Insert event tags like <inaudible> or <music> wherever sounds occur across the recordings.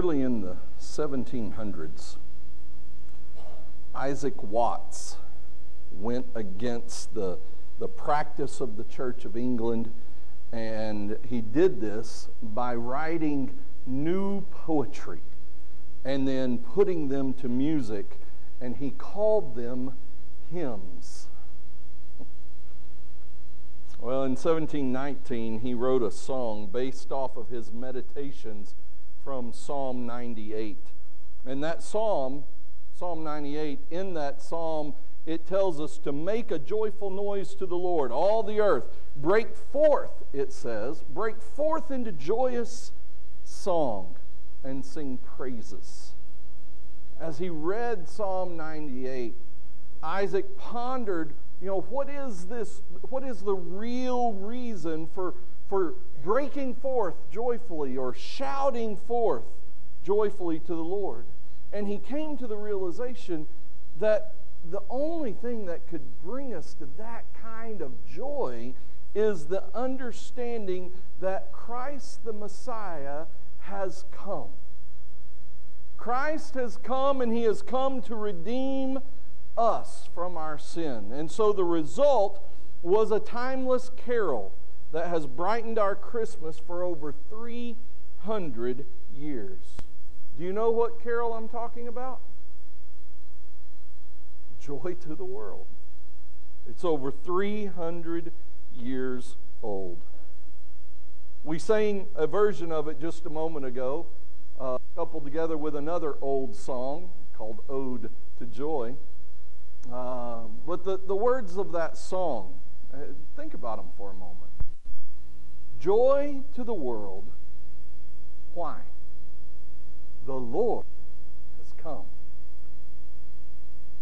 early in the 1700s, Isaac Watts went against the, the practice of the Church of England, and he did this by writing new poetry and then putting them to music, and he called them hymns. Well, in 1719, he wrote a song based off of his meditations from Psalm 98. And that psalm, Psalm 98, in that psalm, it tells us to make a joyful noise to the Lord, all the earth. Break forth, it says, break forth into joyous song and sing praises. As he read Psalm 98, Isaac pondered, you know, what is this, what is the real reason for, for breaking forth joyfully or shouting forth joyfully to the Lord? And he came to the realization that the only thing that could bring us to that kind of joy is the understanding that Christ the Messiah has come. Christ has come and he has come to redeem us from our sin. And so the result was a timeless carol that has brightened our Christmas for over 300 years. Do you know what carol I'm talking about? Joy to the world. It's over 300 years old. We sang a version of it just a moment ago, uh, coupled together with another old song called Ode to Joy. Uh, but the, the words of that song, uh, think about them for a moment. Joy to the world. Why? The Lord has come.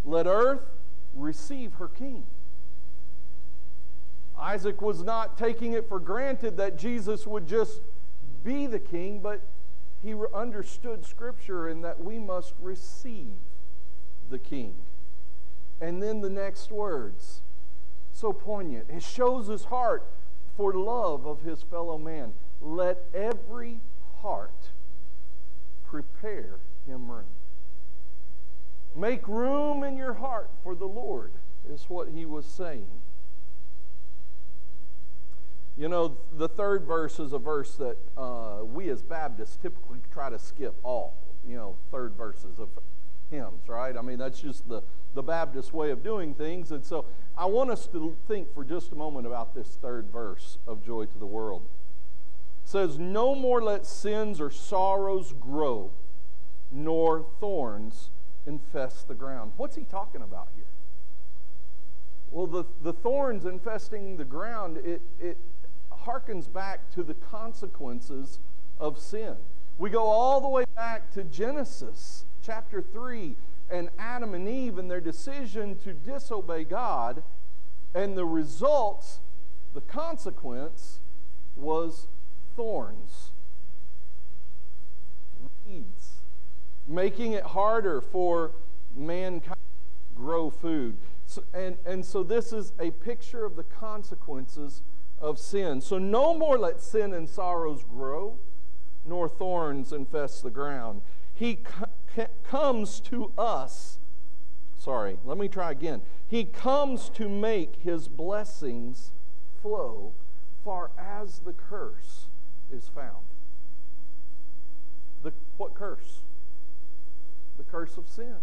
Let earth receive her king. Isaac was not taking it for granted that Jesus would just be the king, but he understood Scripture and that we must receive the king. And then the next words, so poignant. It shows his heart for love of his fellow man. Let every heart prepare him room. Make room in your heart for the Lord, is what he was saying. You know, the third verse is a verse that uh, we as Baptists typically try to skip all, you know, third verses of hymns, right? I mean, that's just the, the Baptist way of doing things. And so I want us to think for just a moment about this third verse of Joy to the World. It says, No more let sins or sorrows grow, nor thorns infest the ground. What's he talking about here? Well, the, the thorns infesting the ground, it, it harkens back to the consequences of sin. We go all the way back to Genesis chapter 3 and Adam and Eve and their decision to disobey God, and the results, the consequence, was thorns, weeds, making it harder for mankind to grow food. So, and, and so this is a picture of the consequences of sin. So no more let sin and sorrows grow, nor thorns infest the ground. He comes to us. Sorry, let me try again. He comes to make his blessings flow far as the curse is found. The, what curse? The curse of sin.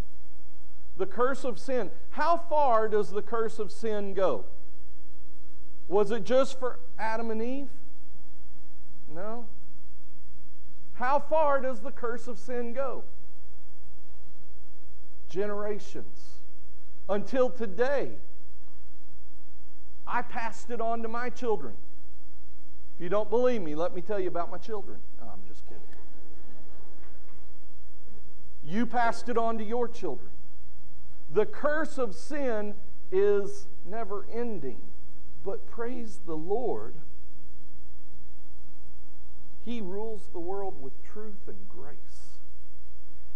The curse of sin. How far does the curse of sin go? Was it just for Adam and Eve? No. How far does the curse of sin go? Generations. Until today. I passed it on to my children. If you don't believe me, let me tell you about my children. No, I'm just kidding. You passed it on to your children. The curse of sin is never ending. But praise the Lord, He rules the world with truth and grace.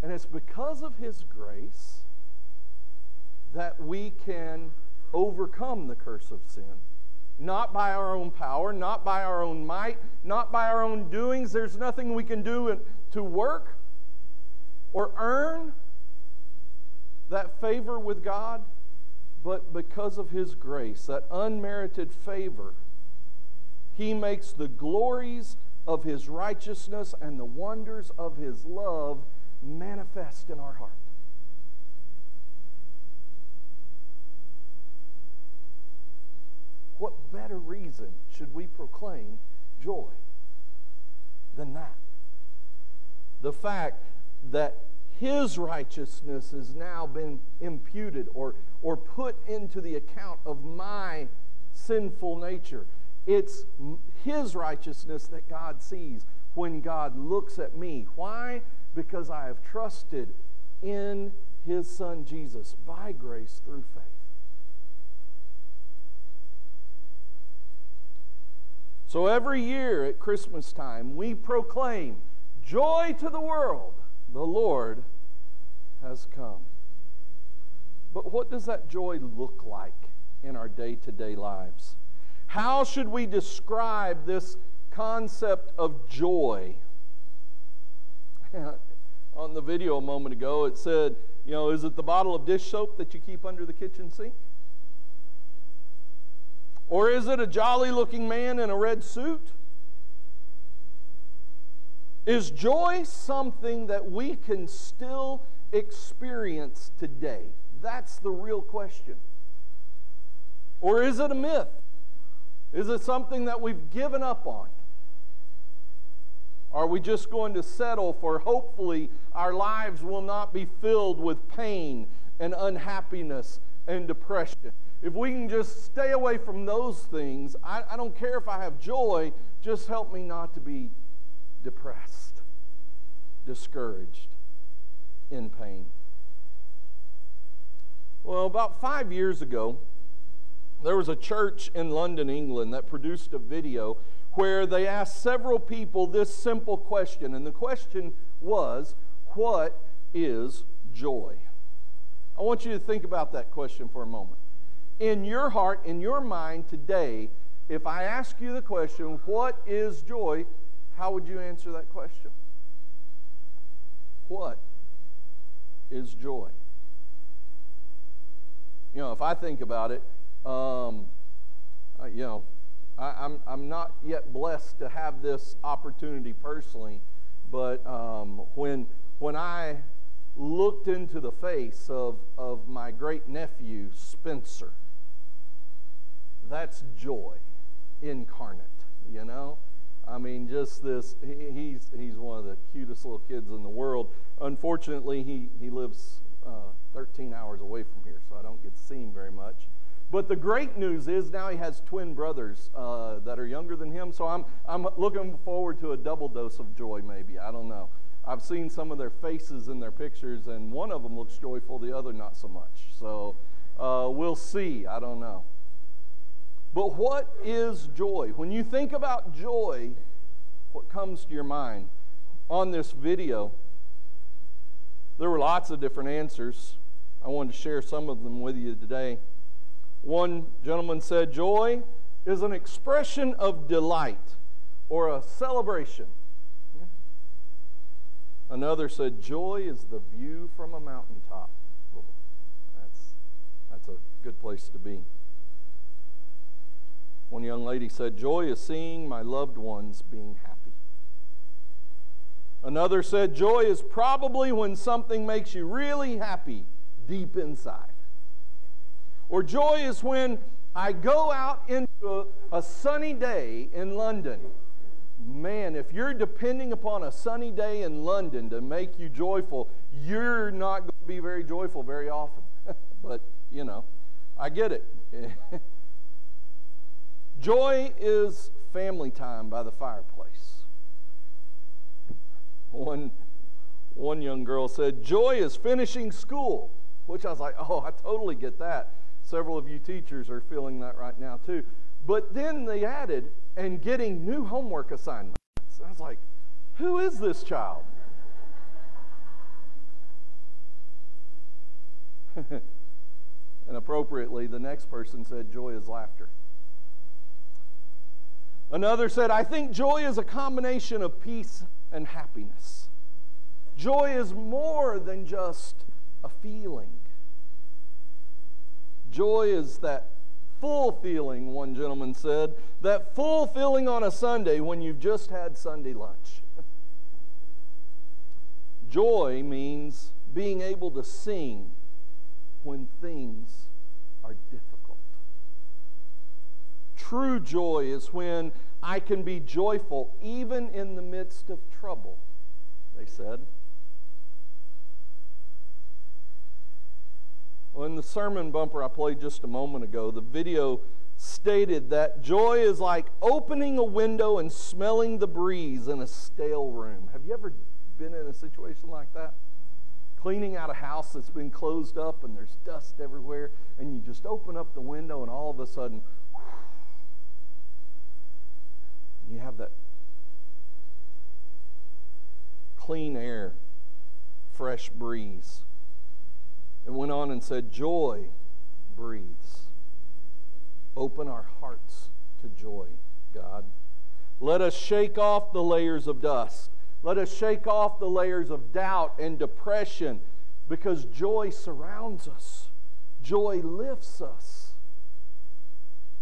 And it's because of His grace that we can overcome the curse of sin. Not by our own power, not by our own might, not by our own doings. There's nothing we can do to work or earn that favor with God, but because of His grace, that unmerited favor, He makes the glories of His righteousness and the wonders of His love manifest in our heart. What better reason should we proclaim joy than that? The fact that his righteousness has now been imputed or, or put into the account of my sinful nature. It's his righteousness that God sees when God looks at me. Why? Because I have trusted in his son Jesus by grace through faith. So every year at Christmas time, we proclaim joy to the world, the Lord has come. But what does that joy look like in our day to day lives? How should we describe this concept of joy? <laughs> On the video a moment ago, it said, you know, is it the bottle of dish soap that you keep under the kitchen sink? Or is it a jolly looking man in a red suit? Is joy something that we can still experience today? That's the real question. Or is it a myth? Is it something that we've given up on? Are we just going to settle for hopefully our lives will not be filled with pain and unhappiness and depression? If we can just stay away from those things, I, I don't care if I have joy, just help me not to be depressed, discouraged, in pain. Well, about five years ago, there was a church in London, England, that produced a video where they asked several people this simple question. And the question was, What is joy? I want you to think about that question for a moment in your heart, in your mind today, if I ask you the question, what is joy? How would you answer that question? What is joy? You know, if I think about it, um, you know, I, I'm, I'm not yet blessed to have this opportunity personally, but um, when, when I looked into the face of, of my great nephew, Spencer, that's joy incarnate, you know? I mean, just this, he, he's, he's one of the cutest little kids in the world. Unfortunately, he, he lives uh, 13 hours away from here, so I don't get to see him very much. But the great news is now he has twin brothers uh, that are younger than him, so I'm, I'm looking forward to a double dose of joy, maybe. I don't know. I've seen some of their faces in their pictures, and one of them looks joyful, the other not so much. So uh, we'll see. I don't know. But what is joy? When you think about joy, what comes to your mind? On this video, there were lots of different answers. I wanted to share some of them with you today. One gentleman said, Joy is an expression of delight or a celebration. Another said, Joy is the view from a mountaintop. that's, that's a good place to be. One young lady said, Joy is seeing my loved ones being happy. Another said, Joy is probably when something makes you really happy deep inside. Or joy is when I go out into a, a sunny day in London. Man, if you're depending upon a sunny day in London to make you joyful, you're not going to be very joyful very often. <laughs> but, you know, I get it. <laughs> Joy is family time by the fireplace. One, one young girl said, Joy is finishing school, which I was like, oh, I totally get that. Several of you teachers are feeling that right now, too. But then they added, and getting new homework assignments. I was like, who is this child? <laughs> and appropriately, the next person said, Joy is laughter. Another said, I think joy is a combination of peace and happiness. Joy is more than just a feeling. Joy is that full feeling, one gentleman said, that full feeling on a Sunday when you've just had Sunday lunch. <laughs> Joy means being able to sing when things are difficult. True joy is when I can be joyful even in the midst of trouble, they said. Well, in the sermon bumper I played just a moment ago, the video stated that joy is like opening a window and smelling the breeze in a stale room. Have you ever been in a situation like that? Cleaning out a house that's been closed up and there's dust everywhere, and you just open up the window, and all of a sudden, you have that clean air, fresh breeze. It went on and said, Joy breathes. Open our hearts to joy, God. Let us shake off the layers of dust. Let us shake off the layers of doubt and depression because joy surrounds us. Joy lifts us.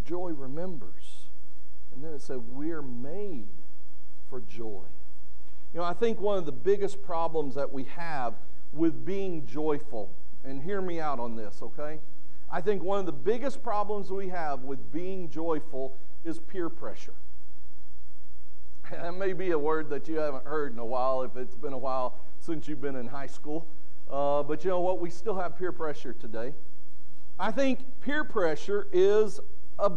Joy remembers. And then it said, We're made for joy. You know, I think one of the biggest problems that we have with being joyful, and hear me out on this, okay? I think one of the biggest problems we have with being joyful is peer pressure. <laughs> That may be a word that you haven't heard in a while if it's been a while since you've been in high school. Uh, but you know what? We still have peer pressure today. I think peer pressure is a,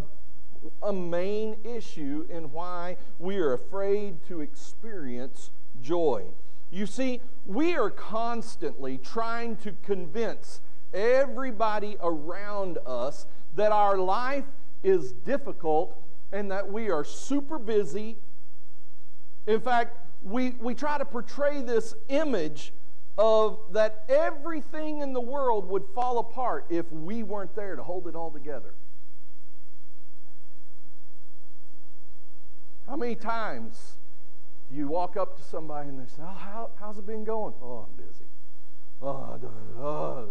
a main issue in why we are afraid to experience joy. You see, we are constantly trying to convince everybody around us that our life is difficult and that we are super busy. In fact, we, we try to portray this image of that everything in the world would fall apart if we weren't there to hold it all together. How many times you walk up to somebody and they say, Oh, how, how's it been going? Oh, I'm busy. Oh, oh,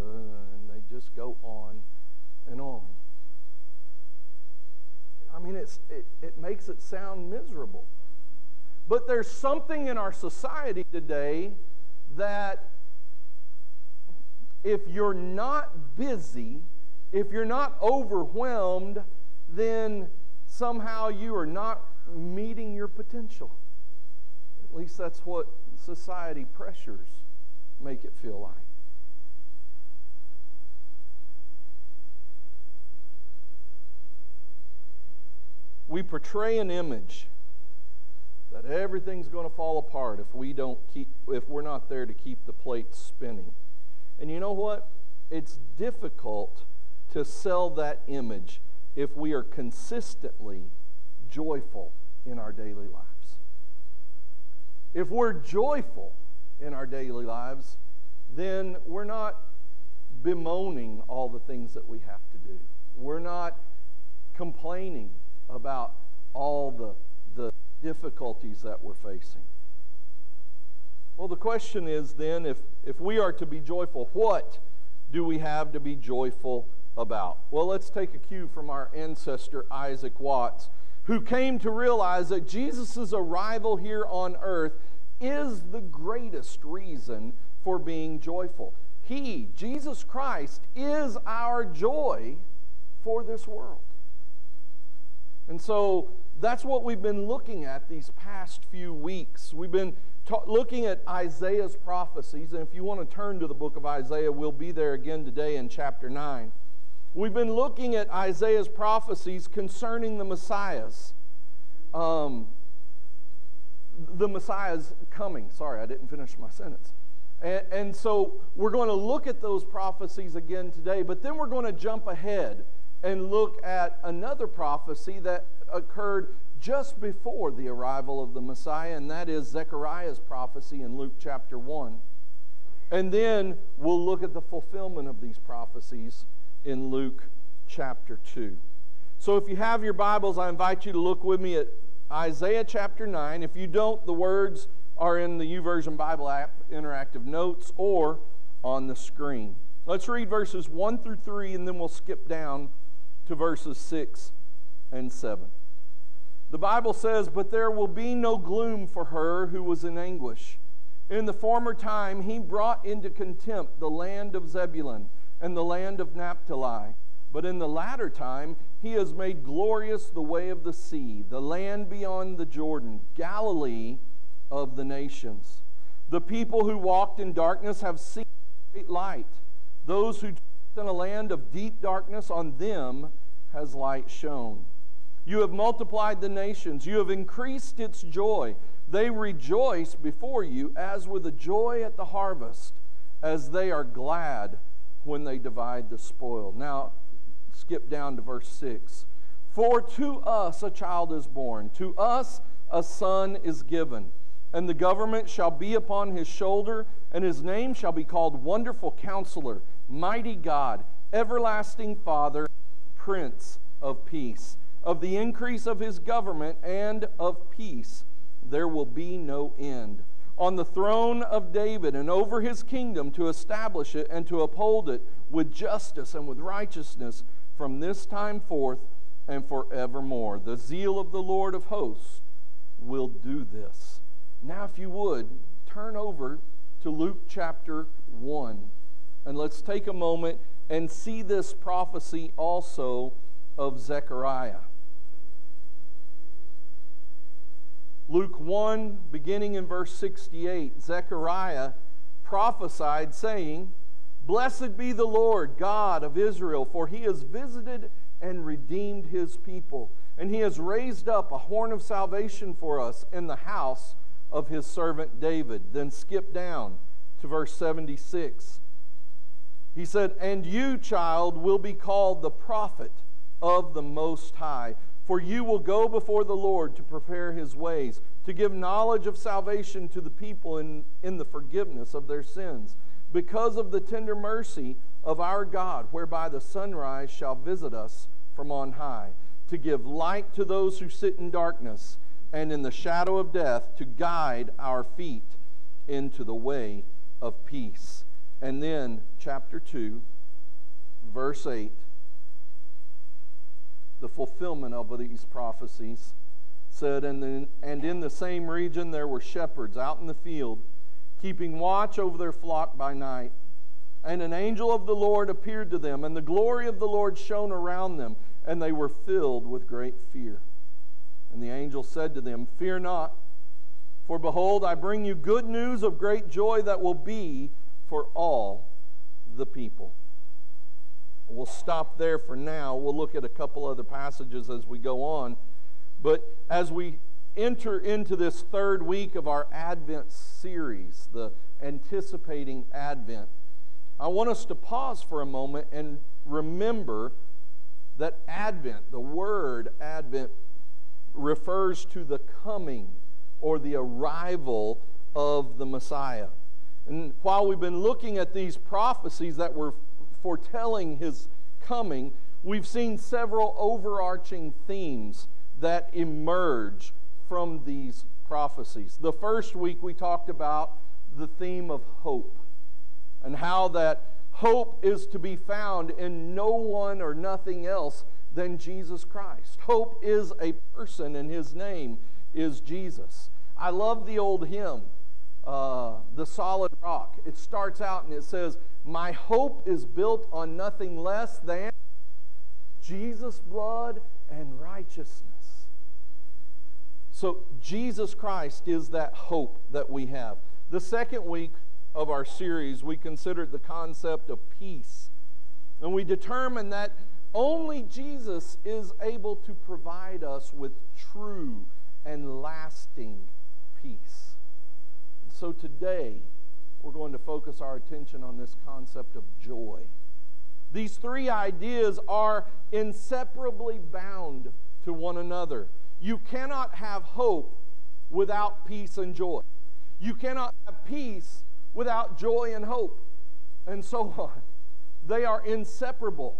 and they just go on and on. I mean, it's, it, it makes it sound miserable. But there's something in our society today that if you're not busy, if you're not overwhelmed, then somehow you are not meeting your potential. At least that's what society pressures make it feel like. We portray an image that everything's going to fall apart if we don't keep if we're not there to keep the plates spinning. And you know what? It's difficult to sell that image if we are consistently joyful in our daily lives. If we're joyful in our daily lives, then we're not bemoaning all the things that we have to do. We're not complaining about all the, the difficulties that we're facing. Well, the question is then if, if we are to be joyful, what do we have to be joyful about? Well, let's take a cue from our ancestor Isaac Watts who came to realize that Jesus' arrival here on earth is the greatest reason for being joyful. He, Jesus Christ, is our joy for this world. And so that's what we've been looking at these past few weeks. We've been ta- looking at Isaiah's prophecies, and if you want to turn to the book of Isaiah, we'll be there again today in chapter 9. We've been looking at Isaiah's prophecies concerning the Messiahs. Um, the Messiah's coming. Sorry, I didn't finish my sentence. And, and, so we're going to look at those prophecies again today, but then we're going to jump ahead and look at another prophecy that occurred just before the arrival of the Messiah, and that is Zechariah's prophecy in Luke chapter 1. And then we'll look at the fulfillment of these prophecies in Luke chapter 2. So if you have your Bibles, I invite you to look with me at Isaiah chapter 9. If you don't, the words are in the YouVersion Bible app interactive notes or on the screen. Let's read verses 1 through 3 and then we'll skip down to verses 6 and 7. The Bible says, But there will be no gloom for her who was in anguish. In the former time, he brought into contempt the land of Zebulun and the land of Naphtali. But in the latter time, he has made glorious the way of the sea, the land beyond the Jordan, Galilee of the nations. The people who walked in darkness have seen great light. Those who dwelt in a land of deep darkness, on them has light shone. You have multiplied the nations, you have increased its joy. They rejoice before you as with a joy at the harvest, as they are glad when they divide the spoil. Now, skip down to verse 6. For to us a child is born, to us a son is given, and the government shall be upon his shoulder, and his name shall be called Wonderful Counselor, Mighty God, Everlasting Father, Prince of Peace. Of the increase of his government and of peace, there will be no end. On the throne of David and over his kingdom to establish it and to uphold it with justice and with righteousness from this time forth and forevermore. The zeal of the Lord of hosts will do this. Now, if you would, turn over to Luke chapter 1, and let's take a moment and see this prophecy also of Zechariah. Luke 1, beginning in verse 68, Zechariah prophesied, saying, Blessed be the Lord God of Israel, for he has visited and redeemed his people, and he has raised up a horn of salvation for us in the house of his servant David. Then skip down to verse 76. He said, And you, child, will be called the prophet of the Most High. For you will go before the Lord to prepare his ways, to give knowledge of salvation to the people in, in the forgiveness of their sins, because of the tender mercy of our God, whereby the sunrise shall visit us from on high, to give light to those who sit in darkness and in the shadow of death, to guide our feet into the way of peace. And then, chapter 2, verse 8 the fulfillment of these prophecies said, and, then, and in the same region there were shepherds out in the field, keeping watch over their flock by night. And an angel of the Lord appeared to them, and the glory of the Lord shone around them, and they were filled with great fear. And the angel said to them, Fear not, for behold, I bring you good news of great joy that will be for all the people. We'll stop there for now. We'll look at a couple other passages as we go on. But as we enter into this third week of our Advent series, the anticipating Advent, I want us to pause for a moment and remember that Advent, the word Advent, refers to the coming or the arrival of the Messiah. And while we've been looking at these prophecies that were foretelling his coming, we've seen several overarching themes that emerge from these prophecies. The first week we talked about the theme of hope and how that hope is to be found in no one or nothing else than Jesus Christ. Hope is a person, and his name is Jesus. I love the old hymn, uh, The Solid Rock. It starts out and it says, My hope is built on nothing less than Jesus' blood and righteousness. So, Jesus Christ is that hope that we have. The second week of our series, we considered the concept of peace. And we determined that only Jesus is able to provide us with true and lasting peace. So today, we're going to focus our attention on this concept of joy. These three ideas are inseparably bound to one another. You cannot have hope without peace and joy. You cannot have peace without joy and hope, and so on. They are inseparable.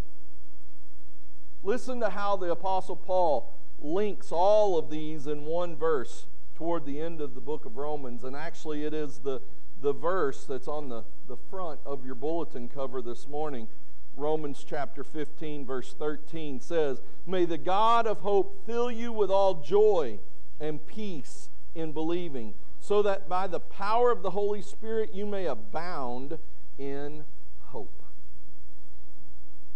Listen to how the Apostle Paul links all of these in one verse toward the end of the book of Romans, and actually it is the, the verse that's on the, the front of your bulletin cover this morning. Romans chapter 15, verse 13 says, May the God of hope fill you with all joy and peace in believing, so that by the power of the Holy Spirit you may abound in hope.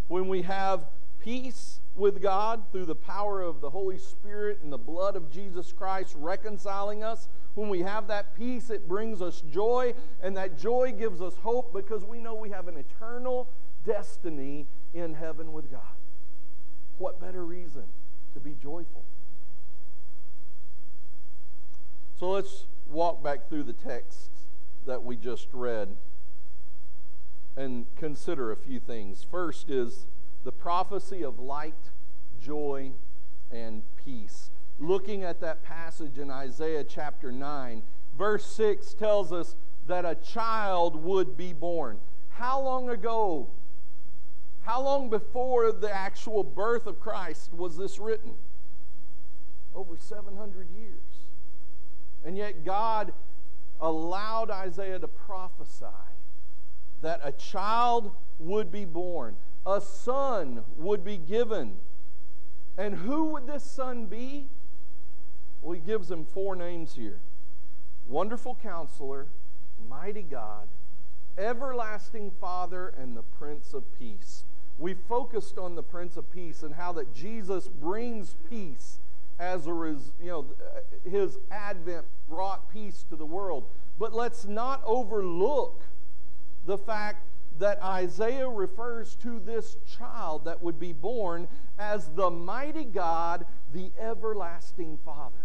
When we have peace with God through the power of the Holy Spirit and the blood of Jesus Christ reconciling us, when we have that peace, it brings us joy, and that joy gives us hope because we know we have an eternal destiny in heaven with God. What better reason to be joyful? So let's walk back through the texts that we just read and consider a few things. First is the prophecy of light, joy, and peace. Looking at that passage in Isaiah chapter 9, verse 6 tells us that a child would be born. How long ago how long before the actual birth of Christ was this written? Over 700 years. And yet God allowed Isaiah to prophesy that a child would be born, a son would be given. And who would this son be? Well, he gives him four names here Wonderful Counselor, Mighty God, Everlasting Father, and the Prince of Peace we focused on the Prince of Peace and how that Jesus brings peace as a res, you know his advent brought peace to the world. But let's not overlook the fact that Isaiah refers to this child that would be born as the mighty God, the everlasting Father.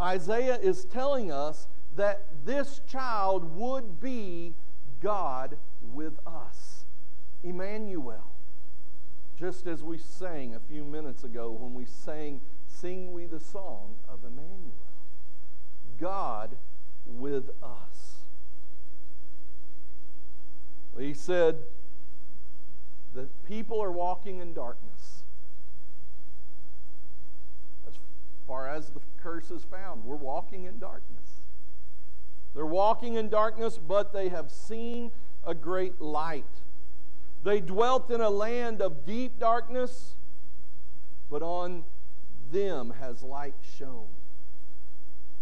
Isaiah is telling us that this child would be God with us. Emmanuel. Just as we sang a few minutes ago when we sang, Sing We the Song of Emmanuel. God with us. He said that people are walking in darkness. As far as the curse is found, we're walking in darkness. They're walking in darkness, but they have seen a great light. They dwelt in a land of deep darkness, but on them has light shone.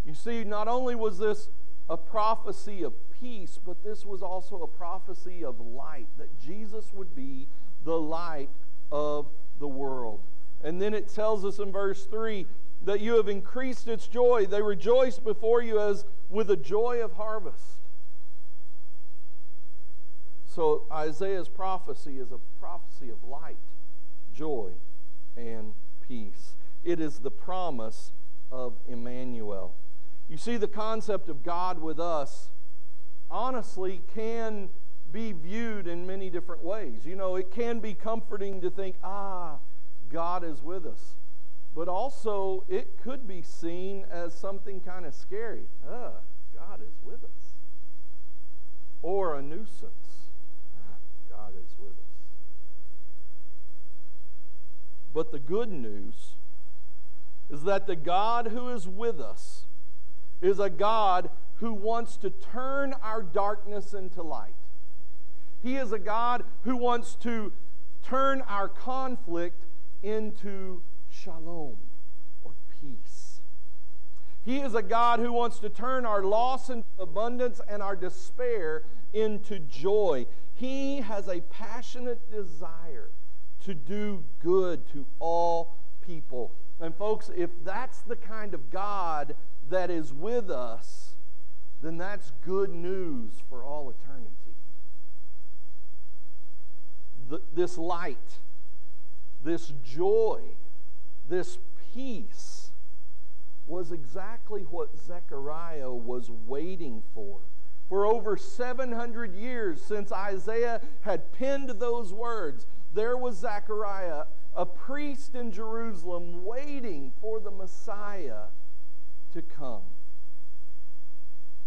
You see, not only was this a prophecy of peace, but this was also a prophecy of light, that Jesus would be the light of the world. And then it tells us in verse 3 that you have increased its joy. They rejoice before you as with a joy of harvest. So Isaiah's prophecy is a prophecy of light, joy, and peace. It is the promise of Emmanuel. You see, the concept of God with us honestly can be viewed in many different ways. You know, it can be comforting to think, ah, God is with us. But also, it could be seen as something kind of scary. Ah, God is with us. Or a nuisance. But the good news is that the God who is with us is a God who wants to turn our darkness into light. He is a God who wants to turn our conflict into shalom or peace. He is a God who wants to turn our loss into abundance and our despair into joy. He has a passionate desire to do good to all people. And, folks, if that's the kind of God that is with us, then that's good news for all eternity. The, this light, this joy, this peace was exactly what Zechariah was waiting for. For over 700 years since Isaiah had penned those words, there was Zechariah, a priest in Jerusalem, waiting for the Messiah to come.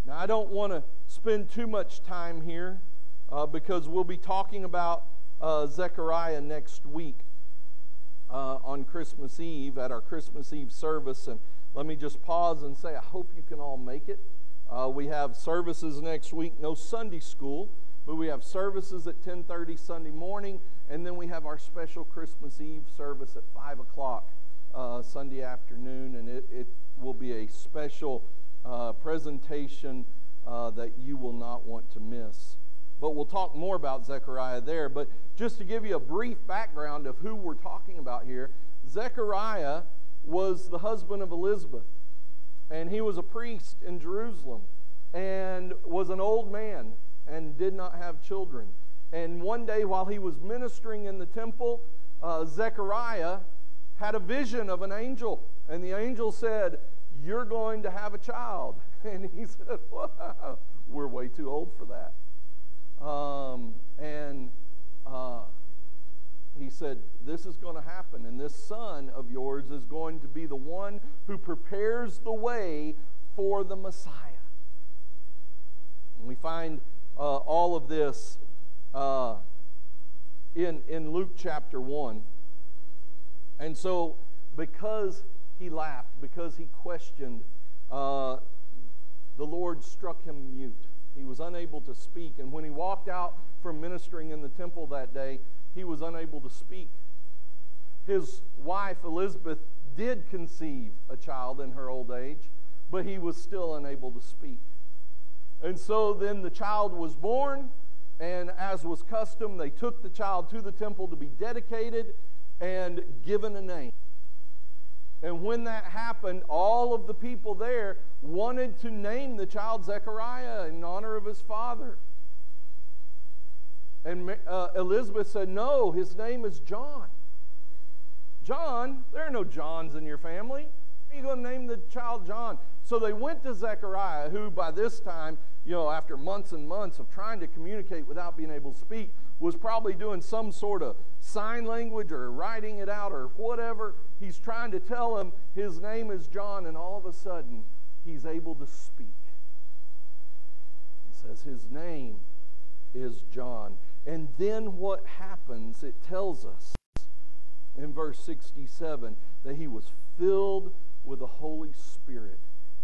Now, I don't want to spend too much time here uh, because we'll be talking about uh, Zechariah next week uh, on Christmas Eve at our Christmas Eve service. And let me just pause and say I hope you can all make it. Uh, we have services next week, no Sunday school, but we have services at 10:30 Sunday morning, and then we have our special Christmas Eve service at 5 o'clock uh, Sunday afternoon, and it, it will be a special uh, presentation uh, that you will not want to miss. But we'll talk more about Zechariah there. But just to give you a brief background of who we're talking about here, Zechariah was the husband of Elizabeth, and he was a priest in Jerusalem, and was an old man and did not have children. And one day, while he was ministering in the temple, uh, Zechariah had a vision of an angel, and the angel said, You're going to have a child. <laughs> And he said, We're way too old for that. Um, and uh, he said, This is going to happen, and this son of yours is going to be the one who prepares the way for the Messiah. And we find uh, all of this uh, in, in Luke chapter 1. And so, because he laughed, because he questioned, uh, the Lord struck him mute. He was unable to speak. And when he walked out from ministering in the temple that day, he was unable to speak. His wife, Elizabeth, did conceive a child in her old age, but he was still unable to speak. And so then the child was born, and as was custom, they took the child to the temple to be dedicated and given a name. And when that happened, all of the people there wanted to name the child Zechariah in honor of his father. And uh, Elizabeth said, No, his name is John. John? There are no Johns in your family. How are you going to name the child John? So they went to Zechariah, who by this time, you know, after months and months of trying to communicate without being able to speak, was probably doing some sort of sign language or writing it out or whatever. He's trying to tell him his name is John, and all of a sudden, he's able to speak. He says his name is John. And then what happens, it tells us in verse 67 that he was filled with the Holy Spirit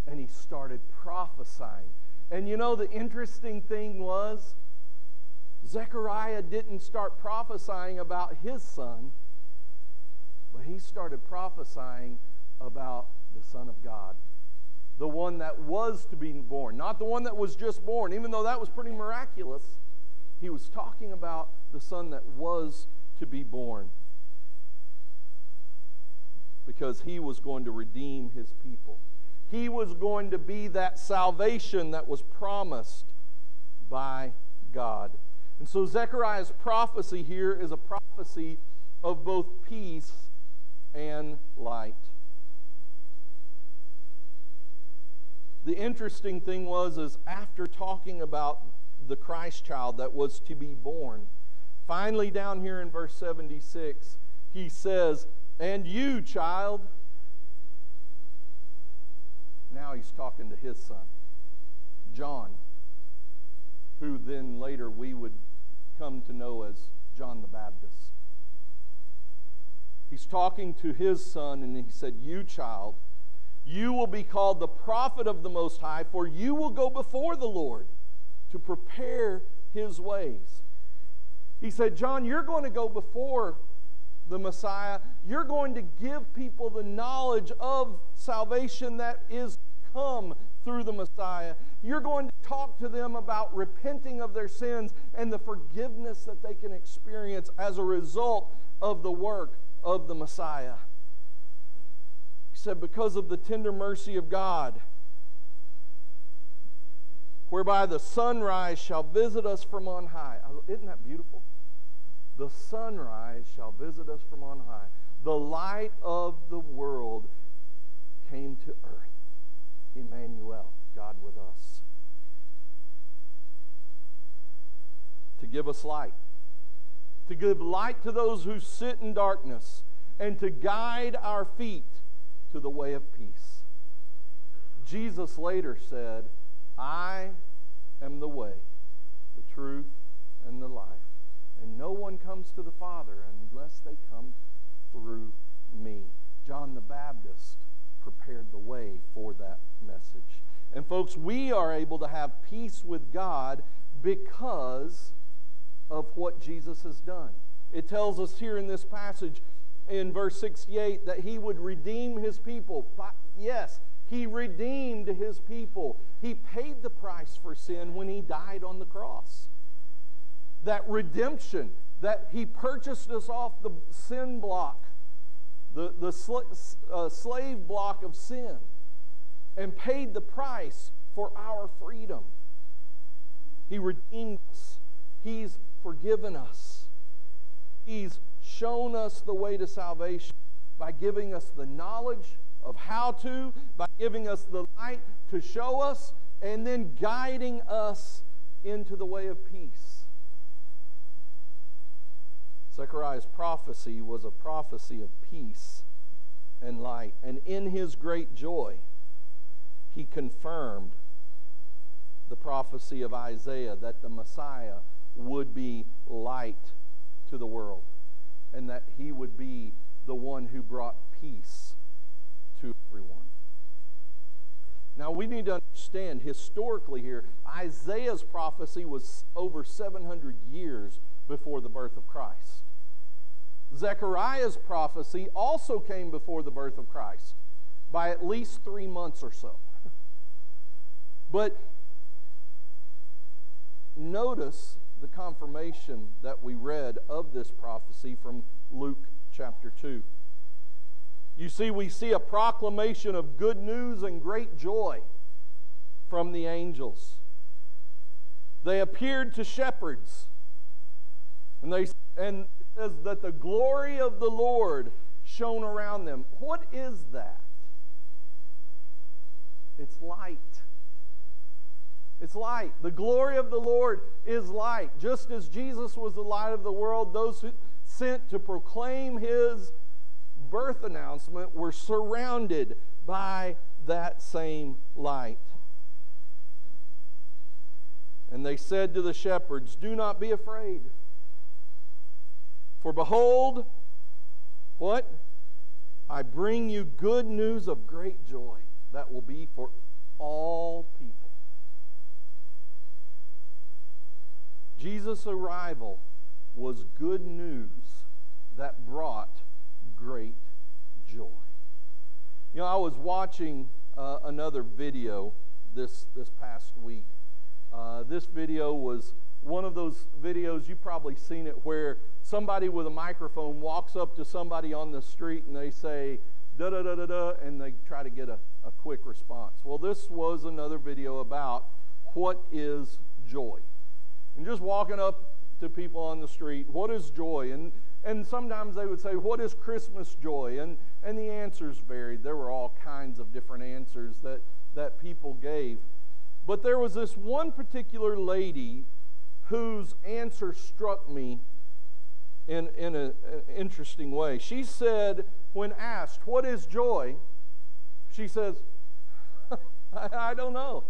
and he started prophesying. And you know, the interesting thing was, Zechariah didn't start prophesying about his son, but he started prophesying about the Son of God. The one that was to be born, not the one that was just born, even though that was pretty miraculous. He was talking about the Son that was to be born because he was going to redeem his people. He was going to be that salvation that was promised by God. And so Zechariah's prophecy here is a prophecy of both peace and light. The interesting thing was is after talking about the Christ child that was to be born, finally down here in verse 76, he says, "And you, child, now he's talking to his son, John, who then later we would come to know as John the Baptist. He's talking to his son, and he said, You, child, you will be called the prophet of the Most High, for you will go before the Lord to prepare his ways. He said, John, you're going to go before the Messiah. You're going to give people the knowledge of salvation that is come through the Messiah. You're going to talk to them about repenting of their sins and the forgiveness that they can experience as a result of the work of the Messiah. He said, Because of the tender mercy of God, whereby the sunrise shall visit us from on high. Isn't that beautiful? The sunrise shall visit us from on high. The light of the world came to earth. Emmanuel, God with us. To give us light. To give light to those who sit in darkness and to guide our feet to the way of peace. Jesus later said, I am the way, the truth, and the life. And no one comes to the Father unless they come through me. John the Baptist prepared the way for that message. And, folks, we are able to have peace with God because of what Jesus has done. It tells us here in this passage in verse 68 that he would redeem his people. Yes, he redeemed his people. He paid the price for sin when he died on the cross. That redemption, that he purchased us off the sin block, the, the sl- uh, slave block of sin, and paid the price for our freedom. He redeemed us. He's forgiven us. He's shown us the way to salvation by giving us the knowledge of how to, by giving us the light to show us, and then guiding us into the way of peace. Zechariah's prophecy was a prophecy of peace and light. And in his great joy, he confirmed the prophecy of Isaiah that the Messiah would be light to the world and that he would be the one who brought peace to everyone. Now, we need to understand historically here, Isaiah's prophecy was over 700 years before the birth of Christ. Zechariah's prophecy also came before the birth of Christ by at least three months or so. But notice the confirmation that we read of this prophecy from Luke chapter 2. You see, we see a proclamation of good news and great joy from the angels. They appeared to shepherds, and, they, and it says that the glory of the Lord shone around them. What is that? It's light. It's light. The glory of the Lord is light. Just as Jesus was the light of the world, those who sent to proclaim his birth announcement were surrounded by that same light. And they said to the shepherds, Do not be afraid. For behold, what? I bring you good news of great joy that will be for all people. Jesus' arrival was good news that brought great joy. You know, I was watching uh, another video this, this past week. Uh, this video was one of those videos, you've probably seen it, where somebody with a microphone walks up to somebody on the street and they say, da da da da da, and they try to get a, a quick response. Well, this was another video about what is joy and just walking up to people on the street, what is joy? And, and sometimes they would say, what is Christmas joy? And, and the answers varied. There were all kinds of different answers that, that people gave. But there was this one particular lady whose answer struck me in, in a, an interesting way. She said, when asked, What is joy? she says, <laughs> I, I don't know.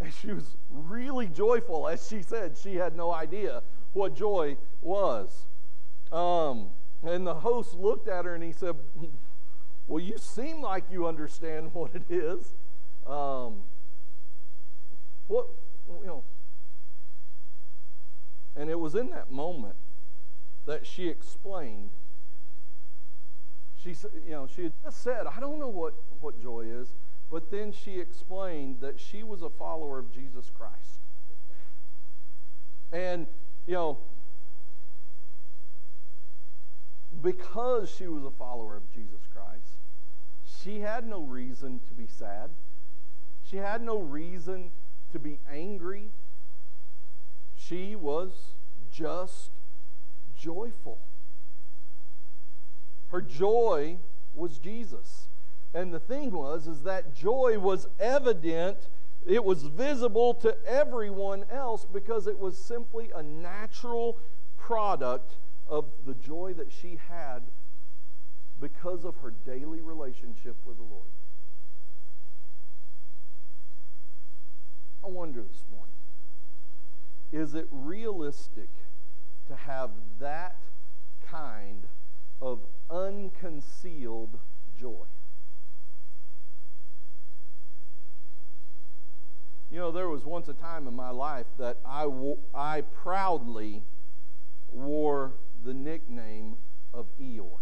And she was really joyful. As she said, she had no idea what joy was. Um, and the host looked at her and he said, Well, you seem like you understand <laughs> what it is. Um, what, you know. And it was in that moment that she explained. She you know, she had just said, I don't know what, what joy is. But then she explained that she was a follower of Jesus Christ. And, you know, because she was a follower of Jesus Christ, she had no reason to be sad. She had no reason to be angry. She was just joyful. Her joy was Jesus. And the thing was, is that joy was evident, it was visible to everyone else because it was simply a natural product of the joy that she had because of her daily relationship with the Lord. I wonder this morning is it realistic to have that kind of unconcealed joy? You know, there was once a time in my life that I, I proudly wore the nickname of Eeyore.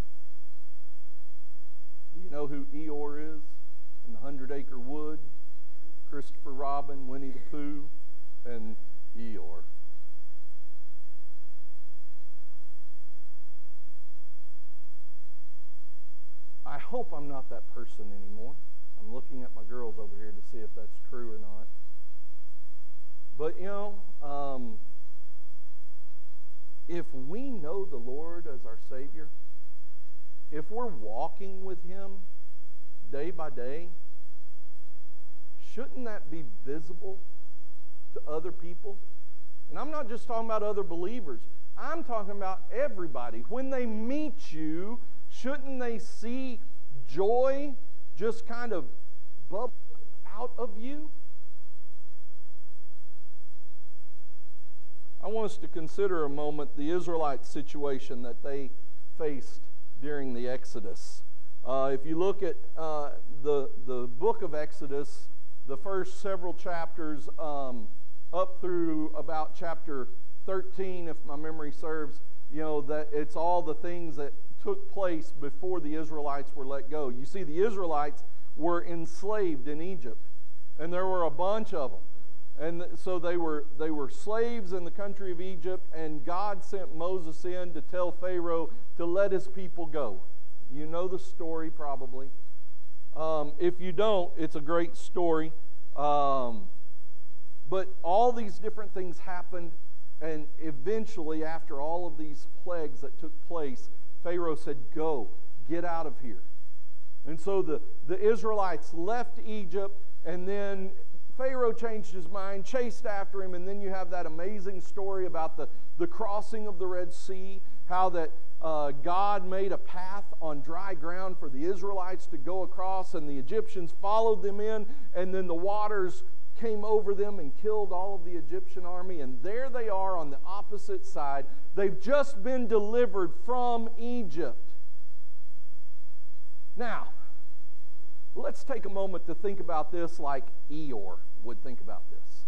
You know who Eeyore is in the Hundred Acre Wood? Christopher Robin, Winnie the Pooh, and Eeyore. I hope I'm not that person anymore. I'm looking at my girls over here to see if that's true or not. But, you know, um, if we know the Lord as our Savior, if we're walking with Him day by day, shouldn't that be visible to other people? And I'm not just talking about other believers, I'm talking about everybody. When they meet you, shouldn't they see joy just kind of bubble out of you? I want us to consider a moment the Israelite situation that they faced during the Exodus. Uh, if you look at uh, the, the book of Exodus, the first several chapters, um, up through about chapter 13, if my memory serves, you know, that it's all the things that took place before the Israelites were let go. You see, the Israelites were enslaved in Egypt, and there were a bunch of them. And so they were, they were slaves in the country of Egypt, and God sent Moses in to tell Pharaoh to let his people go. You know the story probably. Um, if you don't, it's a great story. Um, but all these different things happened, and eventually, after all of these plagues that took place, Pharaoh said, Go, get out of here. And so the, the Israelites left Egypt, and then Pharaoh changed his mind, chased after him, and then you have that amazing story about the, the crossing of the Red Sea, how that uh, God made a path on dry ground for the Israelites to go across, and the Egyptians followed them in, and then the waters came over them and killed all of the Egyptian army, and there they are on the opposite side. They've just been delivered from Egypt. Now, let's take a moment to think about this like Eeyore would think about this.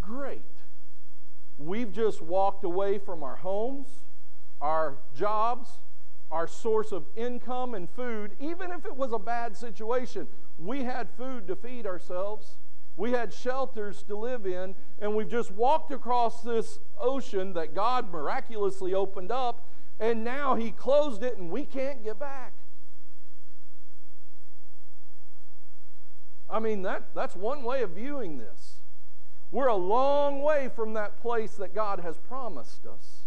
Great. We've just walked away from our homes, our jobs, our source of income and food. Even if it was a bad situation, we had food to feed ourselves. We had shelters to live in, and we've just walked across this ocean that God miraculously opened up, and now He closed it, and we can't get back. I mean, that, that's one way of viewing this. We're a long way from that place that God has promised us.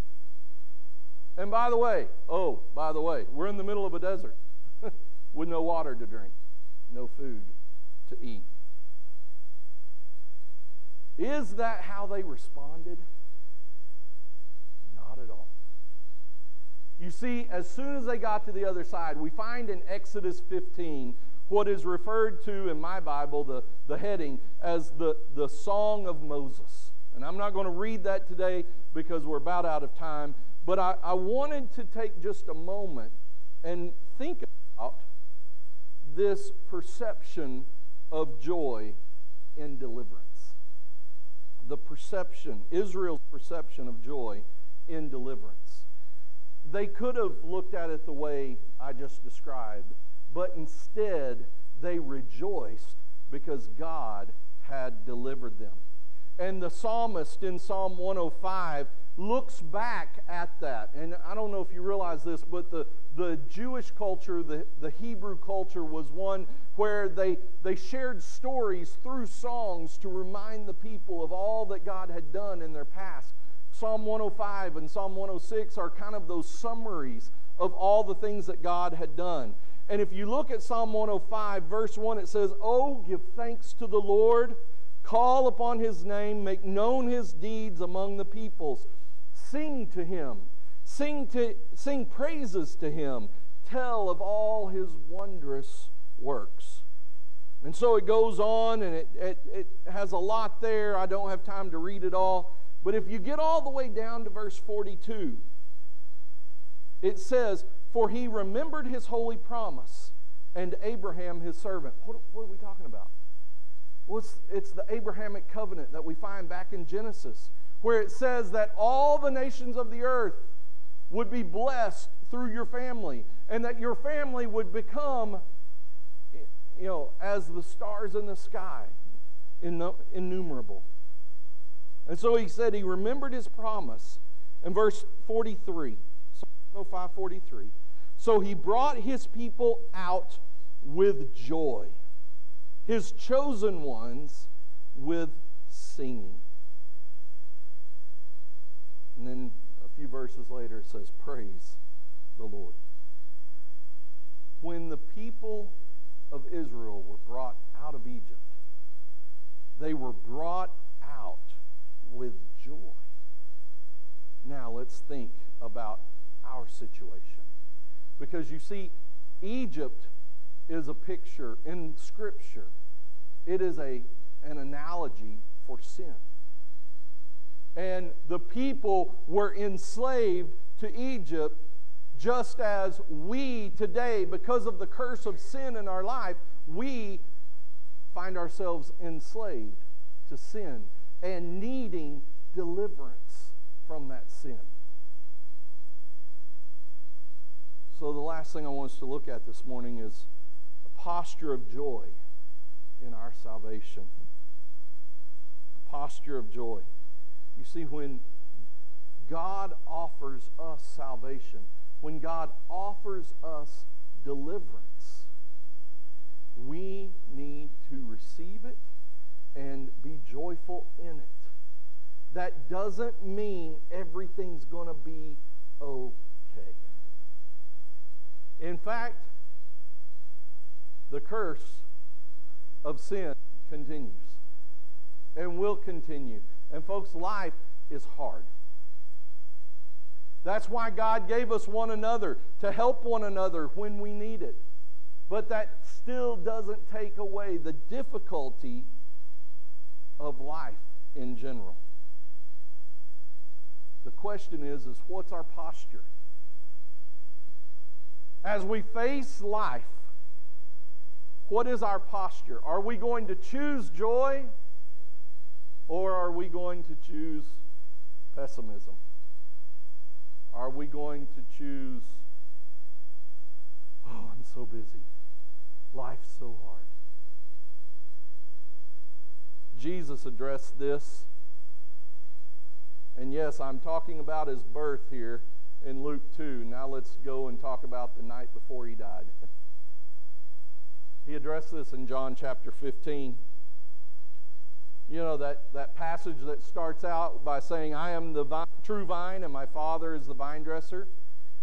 And by the way, oh, by the way, we're in the middle of a desert <laughs> with no water to drink, no food to eat. Is that how they responded? Not at all. You see, as soon as they got to the other side, we find in Exodus 15 what is referred to in my Bible, the, the heading, as the, the Song of Moses. And I'm not going to read that today because we're about out of time, but I, I wanted to take just a moment and think about this perception of joy in deliverance. The perception, Israel's perception of joy in deliverance. They could have looked at it the way I just described but instead they rejoiced because God had delivered them. And the psalmist in Psalm 105 looks back at that. And I don't know if you realize this, but the, the Jewish culture, the, the Hebrew culture, was one where they, they shared stories through songs to remind the people of all that God had done in their past. Psalm 105 and Psalm 106 are kind of those summaries of all the things that God had done. And if you look at Psalm 105, verse 1, it says, Oh, give thanks to the Lord, call upon his name, make known his deeds among the peoples. Sing to him, sing, to, sing praises to him, tell of all his wondrous works. And so it goes on, and it, it, it has a lot there. I don't have time to read it all. But if you get all the way down to verse 42, it says, for he remembered his holy promise and Abraham his servant. What, what are we talking about? Well, it's, it's the Abrahamic covenant that we find back in Genesis, where it says that all the nations of the earth would be blessed through your family, and that your family would become, you know, as the stars in the sky, innumerable. And so he said he remembered his promise in verse 43, Psalm 105 43. So he brought his people out with joy, his chosen ones with singing. And then few verses later it says, Praise the Lord. When the people of Israel were brought out of Egypt, they were brought out with joy. Now let's think about our situation. Because you see, Egypt is a picture in Scripture, it is a, an analogy for sin. And the people were enslaved to Egypt just as we today, because of the curse of sin in our life, we find ourselves enslaved to sin and needing deliverance from that sin. So, the last thing I want us to look at this morning is a posture of joy in our salvation. A posture of joy. You see, when God offers us salvation, when God offers us deliverance, we need to receive it and be joyful in it. That doesn't mean everything's going to be okay. In fact, the curse of sin continues and will continue. And, folks, life is hard. That's why God gave us one another to help one another when we need it. But that still doesn't take away the difficulty of life in general. The question is is what's our posture? As we face life, what is our posture? Are we going to choose joy or are we going to choose pessimism? Are we going to choose, oh, I'm so busy, life's so hard? Jesus addressed this. And yes, I'm talking about his birth here in Luke 2. Now let's go and talk about the night before he died. <laughs> he addressed this in John chapter 15. You know, that, that passage that starts out by saying, I am the vine, true vine, and my Father is the vine dresser.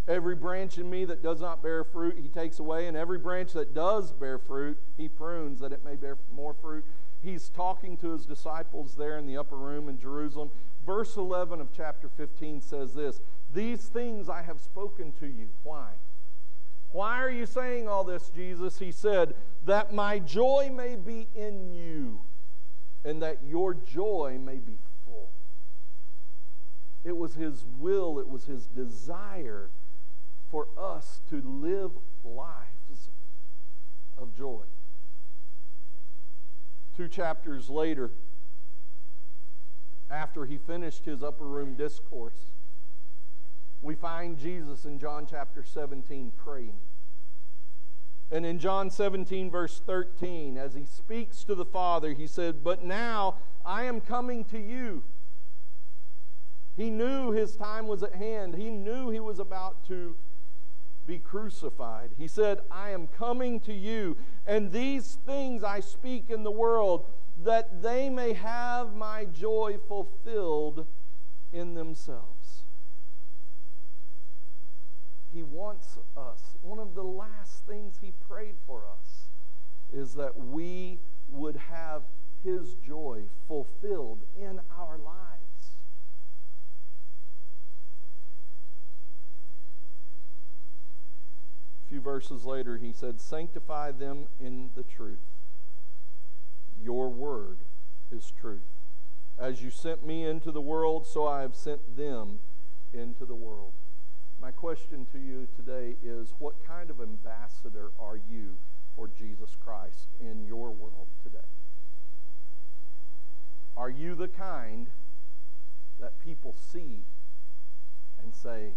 Every branch in me that does not bear fruit, he takes away, and every branch that does bear fruit, he prunes that it may bear more fruit. He's talking to his disciples there in the upper room in Jerusalem. Verse 11 of chapter 15 says this These things I have spoken to you. Why? Why are you saying all this, Jesus? He said, That my joy may be in you and that your joy may be full. It was his will, it was his desire for us to live lives of joy. Two chapters later, after he finished his upper room discourse, we find Jesus in John chapter 17 praying. And in John 17, verse 13, as he speaks to the Father, he said, But now I am coming to you. He knew his time was at hand. He knew he was about to be crucified. He said, I am coming to you, and these things I speak in the world, that they may have my joy fulfilled in themselves. He wants us. One of the last things He prayed for us is that we would have His joy fulfilled in our lives. A few verses later, He said, Sanctify them in the truth. Your word is truth. As you sent me into the world, so I have sent them into the world. My question to you today is what kind of ambassador are you for Jesus Christ in your world today? Are you the kind that people see and say,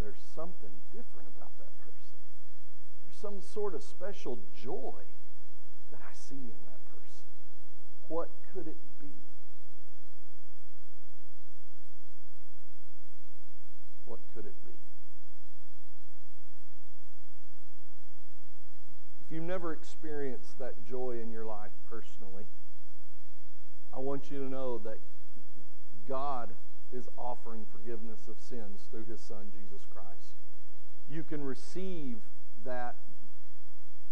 there's something different about that person? There's some sort of special joy that I see in that person. What could it be? What could it be? If you've never experienced that joy in your life personally, I want you to know that God is offering forgiveness of sins through his son, Jesus Christ. You can receive that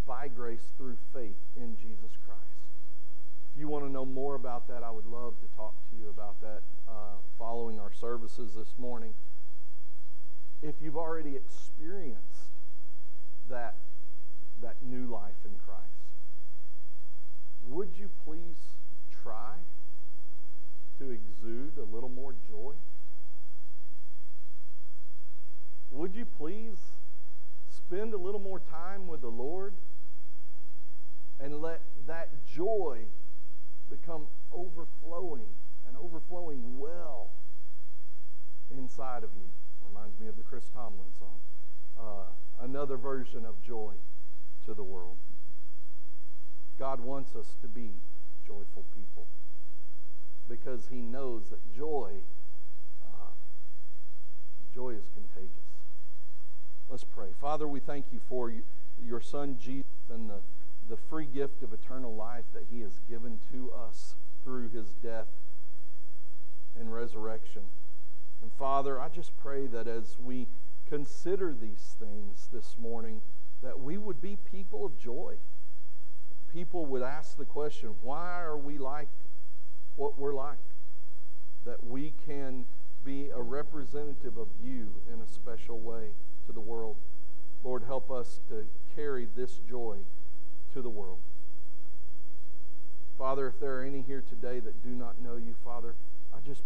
by grace through faith in Jesus Christ. If you want to know more about that, I would love to talk to you about that uh, following our services this morning. If you've already experienced that, that new life in Christ, would you please try to exude a little more joy? Would you please spend a little more time with the Lord and let that joy become overflowing and overflowing well inside of you? Reminds me of the Chris Tomlin song. Uh, another version of joy to the world. God wants us to be joyful people because he knows that joy uh, joy is contagious. Let's pray. Father we thank you for you, your son jesus and the, the free gift of eternal life that he has given to us through his death and resurrection. And father i just pray that as we consider these things this morning that we would be people of joy people would ask the question why are we like what we're like. That we can be a representative of you in a special way to the world. Lord, help us to carry this joy to the world. Father, if there are any here today that do not know you, Father, I just